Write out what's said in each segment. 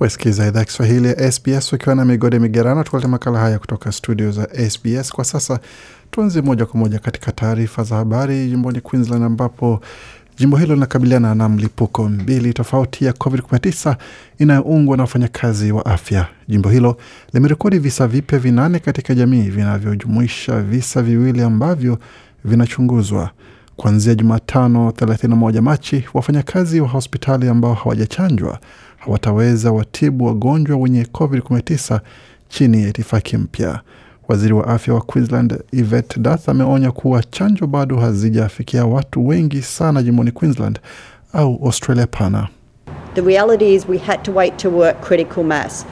Wasikiza idhaa Kiswahili ya SBS ukiwa na migode migerano, tukaleta makala haya kutoka studio za SBS. Kwa sasa tuanze moja kwa moja katika taarifa za habari jimboni Queensland, ambapo jimbo hilo linakabiliana na mlipuko mbili tofauti ya COVID-19 inayoungwa na wafanyakazi wa afya. Jimbo hilo limerekodi visa vipya vinane katika jamii vinavyojumuisha visa viwili ambavyo vinachunguzwa. Kuanzia Jumatano 31 Machi, wafanyakazi wa hospitali ambao hawajachanjwa hawataweza watibu wagonjwa wenye COVID-19 chini ya itifaki mpya. Waziri wa afya wa Queensland Yvette Dath ameonya kuwa chanjo bado hazijafikia watu wengi sana jimboni Queensland au Australia pana. The reality is we had to wait to work critical mass.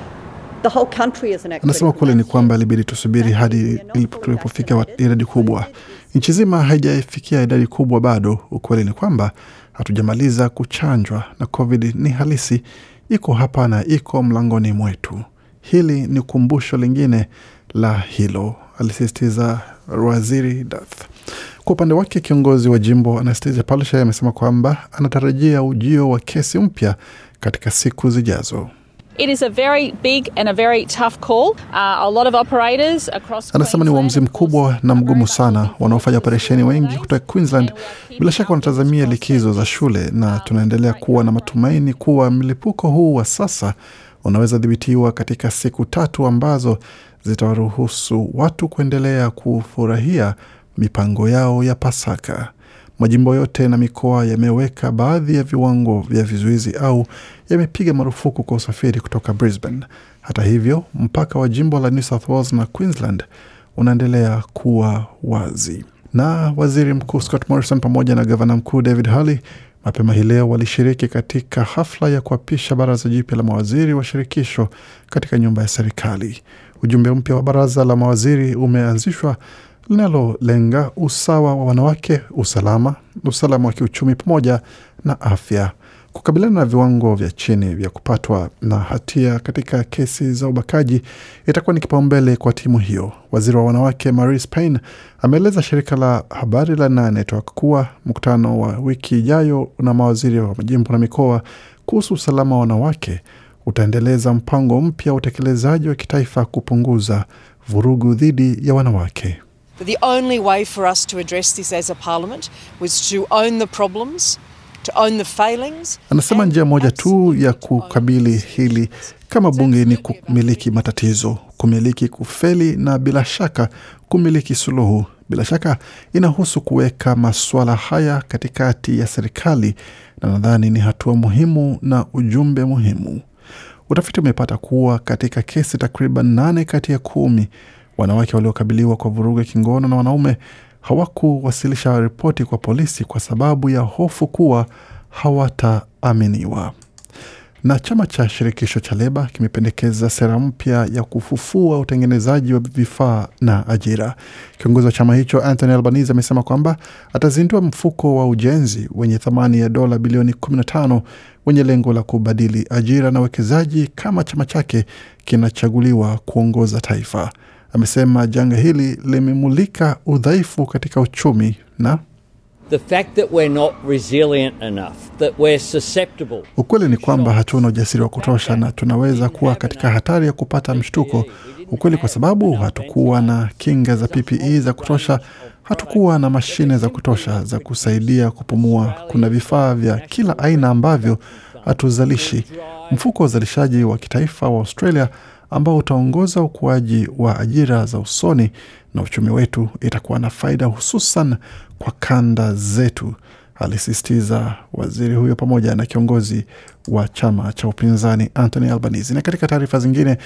The whole country is an at Anasema kweli ni kwamba ilibidi tusubiri hadi tulipofika idadi kubwa. Nchi zima haijafikia idadi kubwa bado. Ukweli ni kwamba hatujamaliza kuchanjwa na COVID ni halisi, iko hapa na iko mlangoni mwetu. Hili ni kumbusho lingine la hilo, alisisitiza waziri Dath. Kwa upande wake kiongozi wa jimbo Anastasia Palaszczuk amesema kwamba anatarajia ujio wa kesi mpya katika siku zijazo. It is a very big and a very tough call. Uh, a lot of operators across Anasema ni uamuzi mkubwa na mgumu sana. Wanaofanya operesheni wengi kutoka Queensland bila shaka wanatazamia likizo za shule, na um, tunaendelea kuwa na matumaini kuwa mlipuko huu wa sasa unaweza dhibitiwa katika siku tatu ambazo zitawaruhusu watu kuendelea kufurahia mipango yao ya Pasaka. Majimbo yote na mikoa yameweka baadhi ya viwango vya vizuizi au yamepiga marufuku kwa usafiri kutoka Brisbane. Hata hivyo, mpaka wa jimbo la New South Wales na Queensland unaendelea kuwa wazi. Na waziri mkuu Scott Morrison pamoja na gavana mkuu David Hurley mapema hii leo walishiriki katika hafla ya kuapisha baraza jipya la mawaziri wa shirikisho katika nyumba ya serikali. Ujumbe mpya wa baraza la mawaziri umeanzishwa linalolenga usawa wa wanawake, usalama, usalama wa kiuchumi pamoja na afya. Kukabiliana na viwango vya chini vya kupatwa na hatia katika kesi za ubakaji itakuwa ni kipaumbele kwa timu hiyo. Waziri wa wanawake Marise Payne ameeleza shirika la habari la Nine Network kuwa mkutano wa wiki ijayo na mawaziri wa majimbo na mikoa kuhusu usalama wa wanawake utaendeleza mpango mpya wa utekelezaji wa kitaifa kupunguza vurugu dhidi ya wanawake. The only way for us to address this as a parliament was to own the problems, to own the failings. Anasema njia moja tu ya kukabili hili kama bunge ni kumiliki matatizo, kumiliki kufeli na bila shaka kumiliki suluhu. Bila shaka inahusu kuweka masuala haya katikati ya serikali, na nadhani ni hatua muhimu na ujumbe muhimu. Utafiti umepata kuwa katika kesi takriban nane kati ya kumi wanawake waliokabiliwa kwa vurugu ya kingono na wanaume hawakuwasilisha ripoti kwa polisi kwa sababu ya hofu kuwa hawataaminiwa. Na chama cha shirikisho cha Leba kimependekeza sera mpya ya kufufua utengenezaji wa vifaa na ajira. Kiongozi wa chama hicho Anthony Albanese amesema kwamba atazindua mfuko wa ujenzi wenye thamani ya dola bilioni 15 wenye lengo la kubadili ajira na uwekezaji kama chama chake kinachaguliwa kuongoza taifa. Amesema janga hili limemulika udhaifu katika uchumi na The fact that we're not resilient enough, that we're susceptible. Ukweli ni kwamba hatuna ujasiri wa kutosha na tunaweza kuwa katika hatari ya kupata mshtuko. Ukweli kwa sababu hatukuwa na kinga za PPE za kutosha, hatukuwa na mashine za kutosha za kusaidia kupumua. Kuna vifaa vya kila aina ambavyo hatuzalishi. Mfuko wa uzalishaji wa kitaifa wa Australia ambao utaongoza ukuaji wa ajira za usoni na uchumi wetu itakuwa na faida hususan kwa kanda zetu, alisisitiza waziri huyo pamoja na kiongozi wa chama cha upinzani Anthony Albanese. Na katika taarifa zingine,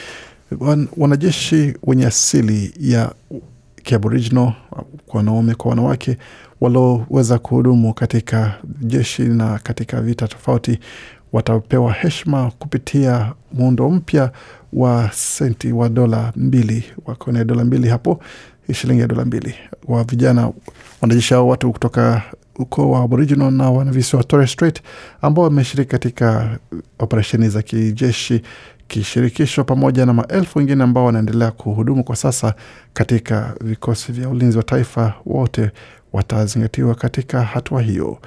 wan, wanajeshi wenye asili ya kiaboriginal kwa wanaume kwa wanawake walioweza kuhudumu katika jeshi na katika vita tofauti watapewa heshima kupitia muundo mpya wa senti wa dola mbili wakone dola mbili hapo shilingi ya dola mbili. Wa vijana wanajeshi hao watu kutoka ukoo wa Aboriginal na wanavisi wa Torres Strait ambao wameshiriki katika operesheni za kijeshi kishirikisho pamoja na maelfu wengine ambao wanaendelea kuhudumu kwa sasa katika vikosi vya ulinzi wa taifa, wote watazingatiwa katika hatua hiyo.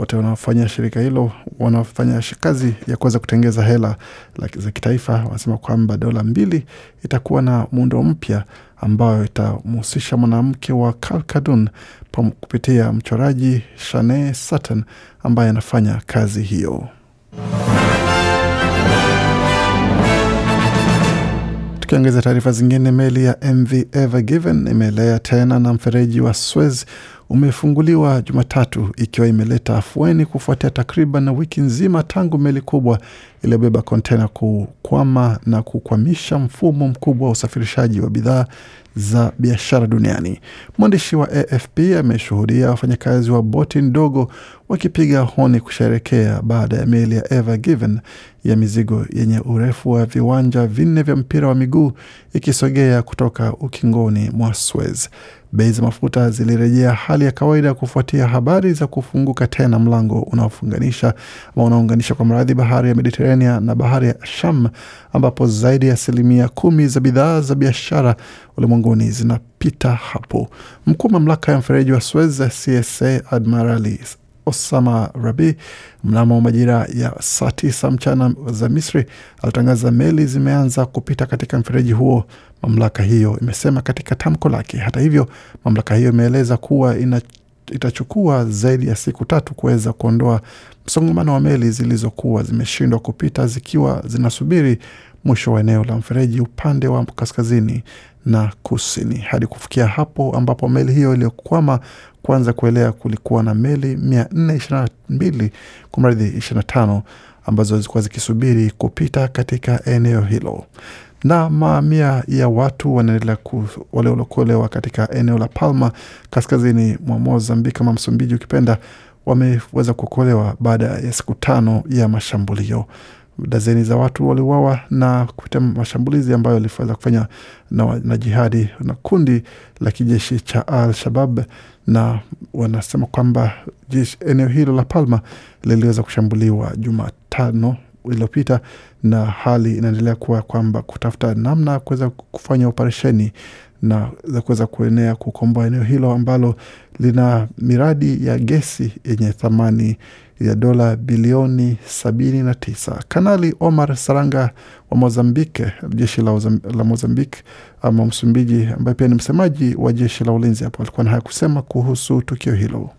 Wote wanaofanya shirika hilo wanaofanya kazi ya kuweza kutengeza hela za kitaifa wanasema kwamba dola mbili itakuwa na muundo mpya ambayo itamhusisha mwanamke wa Kalkadun kupitia mchoraji Shane Sutton ambaye anafanya kazi hiyo. Tukiongeza taarifa zingine, meli ya MV Ever Given imeelea tena na mfereji wa Suez umefunguliwa Jumatatu ikiwa imeleta afueni kufuatia takriban wiki nzima tangu meli kubwa iliyobeba kontena kukwama na kukwamisha mfumo mkubwa wa usafirishaji wa bidhaa za biashara duniani. Mwandishi wa AFP ameshuhudia wafanyakazi wa boti ndogo wakipiga honi kusherekea baada ya meli ya Ever Given ya mizigo yenye urefu wa viwanja vinne vya mpira wa miguu ikisogea kutoka ukingoni mwa Suez. Bei za mafuta zilirejea hali ya kawaida kufuatia habari za kufunguka tena mlango unaofunganisha ama unaounganisha kwa mradhi bahari ya Mediterania na bahari ya Sham, ambapo zaidi ya asilimia kumi za bidhaa za biashara ulimwenguni zinapita hapo. Mkuu mamlaka ya mfereji wa Suez CSA Admirali Osama Rabi mnamo majira ya saa tisa mchana za Misri alitangaza meli zimeanza kupita katika mfereji huo, mamlaka hiyo imesema katika tamko lake. Hata hivyo, mamlaka hiyo imeeleza kuwa ina, itachukua zaidi ya siku tatu kuweza kuondoa msongamano wa meli zilizokuwa zimeshindwa kupita zikiwa zinasubiri mwisho wa eneo la mfereji upande wa kaskazini na kusini. Hadi kufikia hapo ambapo meli hiyo iliyokwama kwanza kuelea, kulikuwa na meli mia nne ishirini na mbili kumradhi, ishirini na tano ambazo zilikuwa zikisubiri kupita katika eneo hilo na mamia ya watu wanaendelea waliokolewa katika eneo la Palma kaskazini mwa Mozambiki ama Msumbiji ukipenda, wameweza kuokolewa baada ya siku tano ya mashambulio. Dazeni za watu waliuawa na kupitia mashambulizi ambayo yaliweza kufanya na, na jihadi na kundi la kijeshi cha Al Shabab, na wanasema kwamba eneo hilo la Palma liliweza kushambuliwa Jumatano iliyopita na hali inaendelea kuwa kwamba kutafuta namna kuweza kufanya operesheni na za kuweza kuenea kukomboa eneo hilo ambalo lina miradi ya gesi yenye thamani ya dola bilioni sabini na tisa. Kanali Omar Saranga wa Mozambike, jeshi la, la Mozambike ama Msumbiji, ambaye pia ni msemaji wa jeshi la ulinzi hapo, alikuwa na haya kusema kuhusu tukio hilo.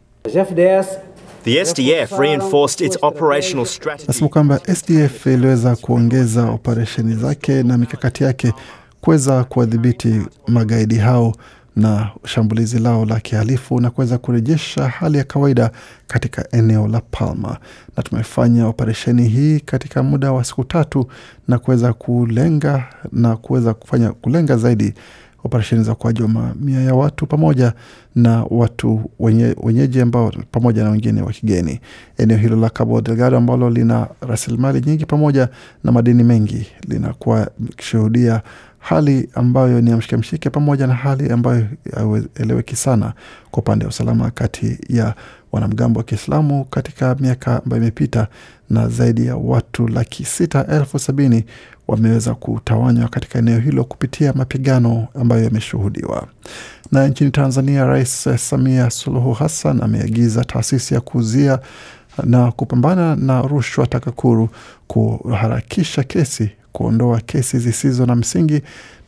The SDF reinforced its operational strategy. Nasema kwamba SDF iliweza kuongeza operesheni zake na mikakati yake kuweza kuwadhibiti magaidi hao na shambulizi lao la kihalifu na kuweza kurejesha hali ya kawaida katika eneo la Palma. Na tumefanya operesheni hii katika muda wa siku tatu na kuweza kulenga na kuweza kufanya kulenga zaidi operesheni za kuaji mamia ya watu pamoja na watu wenye, wenyeji ambao pamoja na wengine wa kigeni. Eneo hilo la Cabo Delgado ambalo lina rasilimali nyingi pamoja na madini mengi linakuwa ikishuhudia hali ambayo ni ya mshike pamoja na hali ambayo haieleweki sana kwa upande wa usalama kati ya wanamgambo wa Kiislamu katika miaka ambayo imepita, na zaidi ya watu laki sita elfu sabini wameweza kutawanywa katika eneo hilo kupitia mapigano ambayo yameshuhudiwa. Na nchini Tanzania, Rais Samia Suluhu Hassan ameagiza taasisi ya kuuzia na kupambana na rushwa TAKUKURU kuharakisha kesi kuondoa kesi zisizo na msingi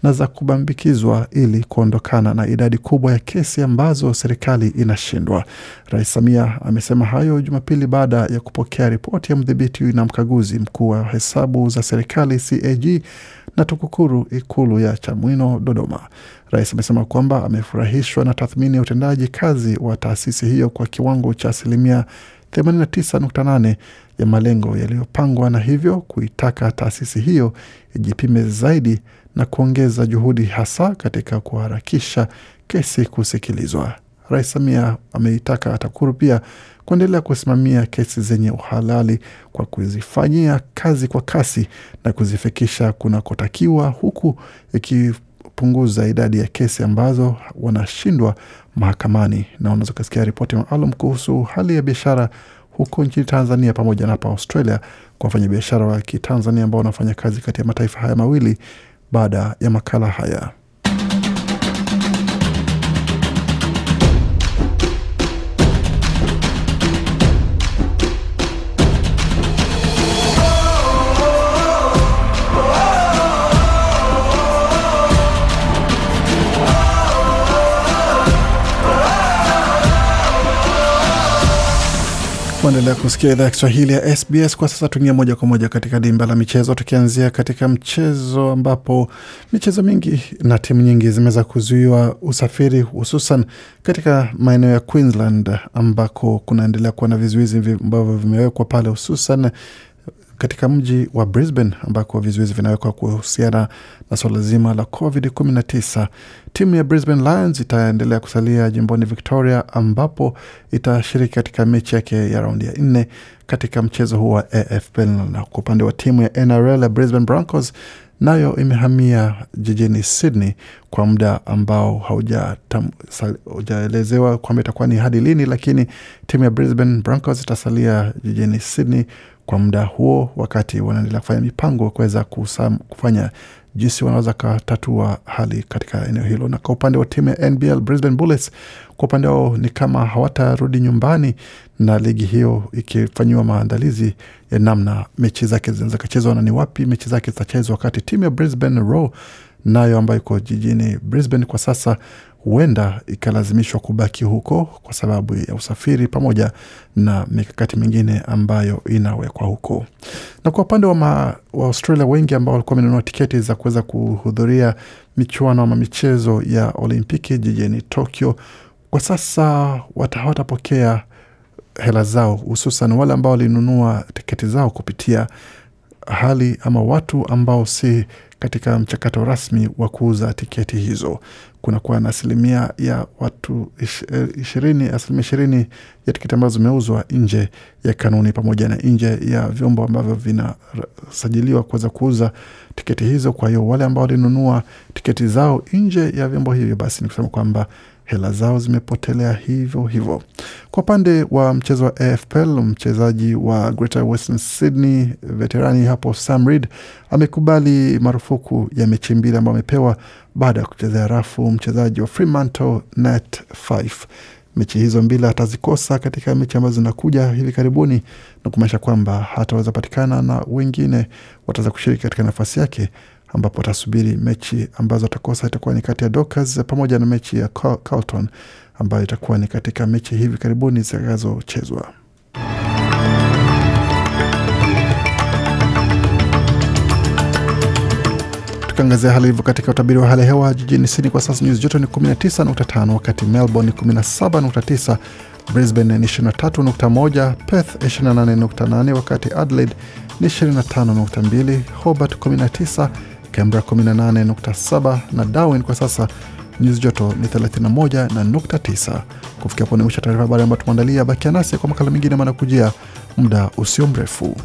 na za kubambikizwa ili kuondokana na idadi kubwa ya kesi ambazo serikali inashindwa. Rais Samia amesema hayo Jumapili baada ya kupokea ripoti ya mdhibiti na mkaguzi mkuu wa hesabu za serikali CAG na TAKUKURU Ikulu ya Chamwino, Dodoma. Rais amesema kwamba amefurahishwa na tathmini ya utendaji kazi wa taasisi hiyo kwa kiwango cha asilimia 89.8 ya malengo yaliyopangwa na hivyo kuitaka taasisi hiyo ijipime zaidi na kuongeza juhudi hasa katika kuharakisha kesi kusikilizwa. Rais Samia ameitaka TAKUKURU pia kuendelea kusimamia kesi zenye uhalali kwa kuzifanyia kazi kwa kasi na kuzifikisha kunakotakiwa huku iki kupunguza idadi ya kesi ambazo wanashindwa mahakamani. Na unaweza ukasikia ripoti maalum kuhusu hali ya biashara huko nchini Tanzania pamoja na hapa Australia kwa wafanyabiashara wa Kitanzania ambao wanafanya kazi kati ya mataifa haya mawili baada ya makala haya. Kuendelea kusikia idhaa ya Kiswahili ya SBS. Kwa sasa tuingia moja kwa moja katika dimba la michezo, tukianzia katika mchezo ambapo michezo mingi na timu nyingi zimeweza kuzuiwa usafiri, hususan katika maeneo ya Queensland ambako kunaendelea kuwa na vizuizi ambavyo vimewekwa pale, hususan katika mji wa Brisbane ambako vizuizi vinawekwa kuhusiana na suala zima la COVID-19. Timu ya Brisbane Lions itaendelea kusalia jimboni Victoria, ambapo itashiriki katika mechi yake ya raundi ya nne katika mchezo huu wa AFL. Na kwa upande wa timu ya NRL ya Brisbane Broncos nayo imehamia jijini Sydney kwa muda ambao haujaelezewa kwamba itakuwa ni hadi lini, lakini timu ya Brisbane Broncos itasalia jijini Sydney kwa muda huo, wakati wanaendelea kufanya mipango kuweza kufanya jinsi wanaweza katatua hali katika eneo hilo. Na kwa upande wa timu ya NBL Brisbane Bullets, kwa upande wao ni kama hawatarudi nyumbani, na ligi hiyo ikifanyiwa maandalizi ya namna mechi zake zinaweza kachezwa na ni wapi mechi zake zitachezwa, wakati timu ya Brisbane Roar nayo ambayo iko jijini Brisbane kwa sasa huenda ikalazimishwa kubaki huko kwa sababu ya usafiri pamoja na mikakati mingine ambayo inawekwa huko. Na kwa upande wa, ma, wa Australia wengi ambao walikuwa wamenunua tiketi za kuweza kuhudhuria michuano ama michezo ya Olimpiki jijini Tokyo, kwa sasa hawatapokea hela zao, hususan wale ambao walinunua tiketi zao kupitia hali ama watu ambao si katika mchakato rasmi wa kuuza tiketi hizo. Kunakuwa na asilimia ya watu ishirini, asilimia ishirini ya tiketi ambazo zimeuzwa nje ya kanuni pamoja na nje ya vyombo ambavyo vinasajiliwa kuweza kuuza tiketi hizo. Kwa hiyo wale ambao walinunua tiketi zao nje ya vyombo hivyo, basi ni kusema kwamba hela zao zimepotelea hivyo hivyo. Kwa upande wa mchezo wa AFL, mchezaji wa Greater Western Sydney veterani hapo Sam Reed amekubali marufuku ya mechi mbili ambayo amepewa baada ya kuchezea rafu mchezaji wa Fremantle Nat Fyfe. Mechi hizo mbili atazikosa katika mechi ambazo zinakuja hivi karibuni, na kumaanisha kwamba hataweza patikana na wengine wataweza kushiriki katika nafasi yake ambapo atasubiri mechi ambazo atakosa itakuwa ni kati ya Dockers pamoja na mechi ya Carlton ambayo itakuwa ni katika mechi hivi karibuni zitakazochezwa. Tukiangazia hali ilivyo katika utabiri wa hali ya hewa jijini Sydney kwa sasa nyuzi joto ni 19.5, wakati Melbourne ni 17.9, Brisbane ni 23.1, Perth 28.8, wakati Adelaide ni 25.2, Hobart 19 Canberra 18.7 na Darwin kwa sasa nyuzi joto ni 31 Kufikia hapo 9. Kufikia pone mwisho taarifa habari ambayo tumeandalia. Bakia nasi kwa makala mengine manakujia muda usio mrefu.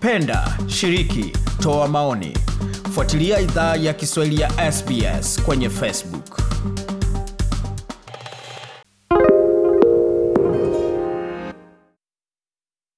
Penda, shiriki, toa maoni, fuatilia idhaa ya Kiswahili ya SBS kwenye Facebook.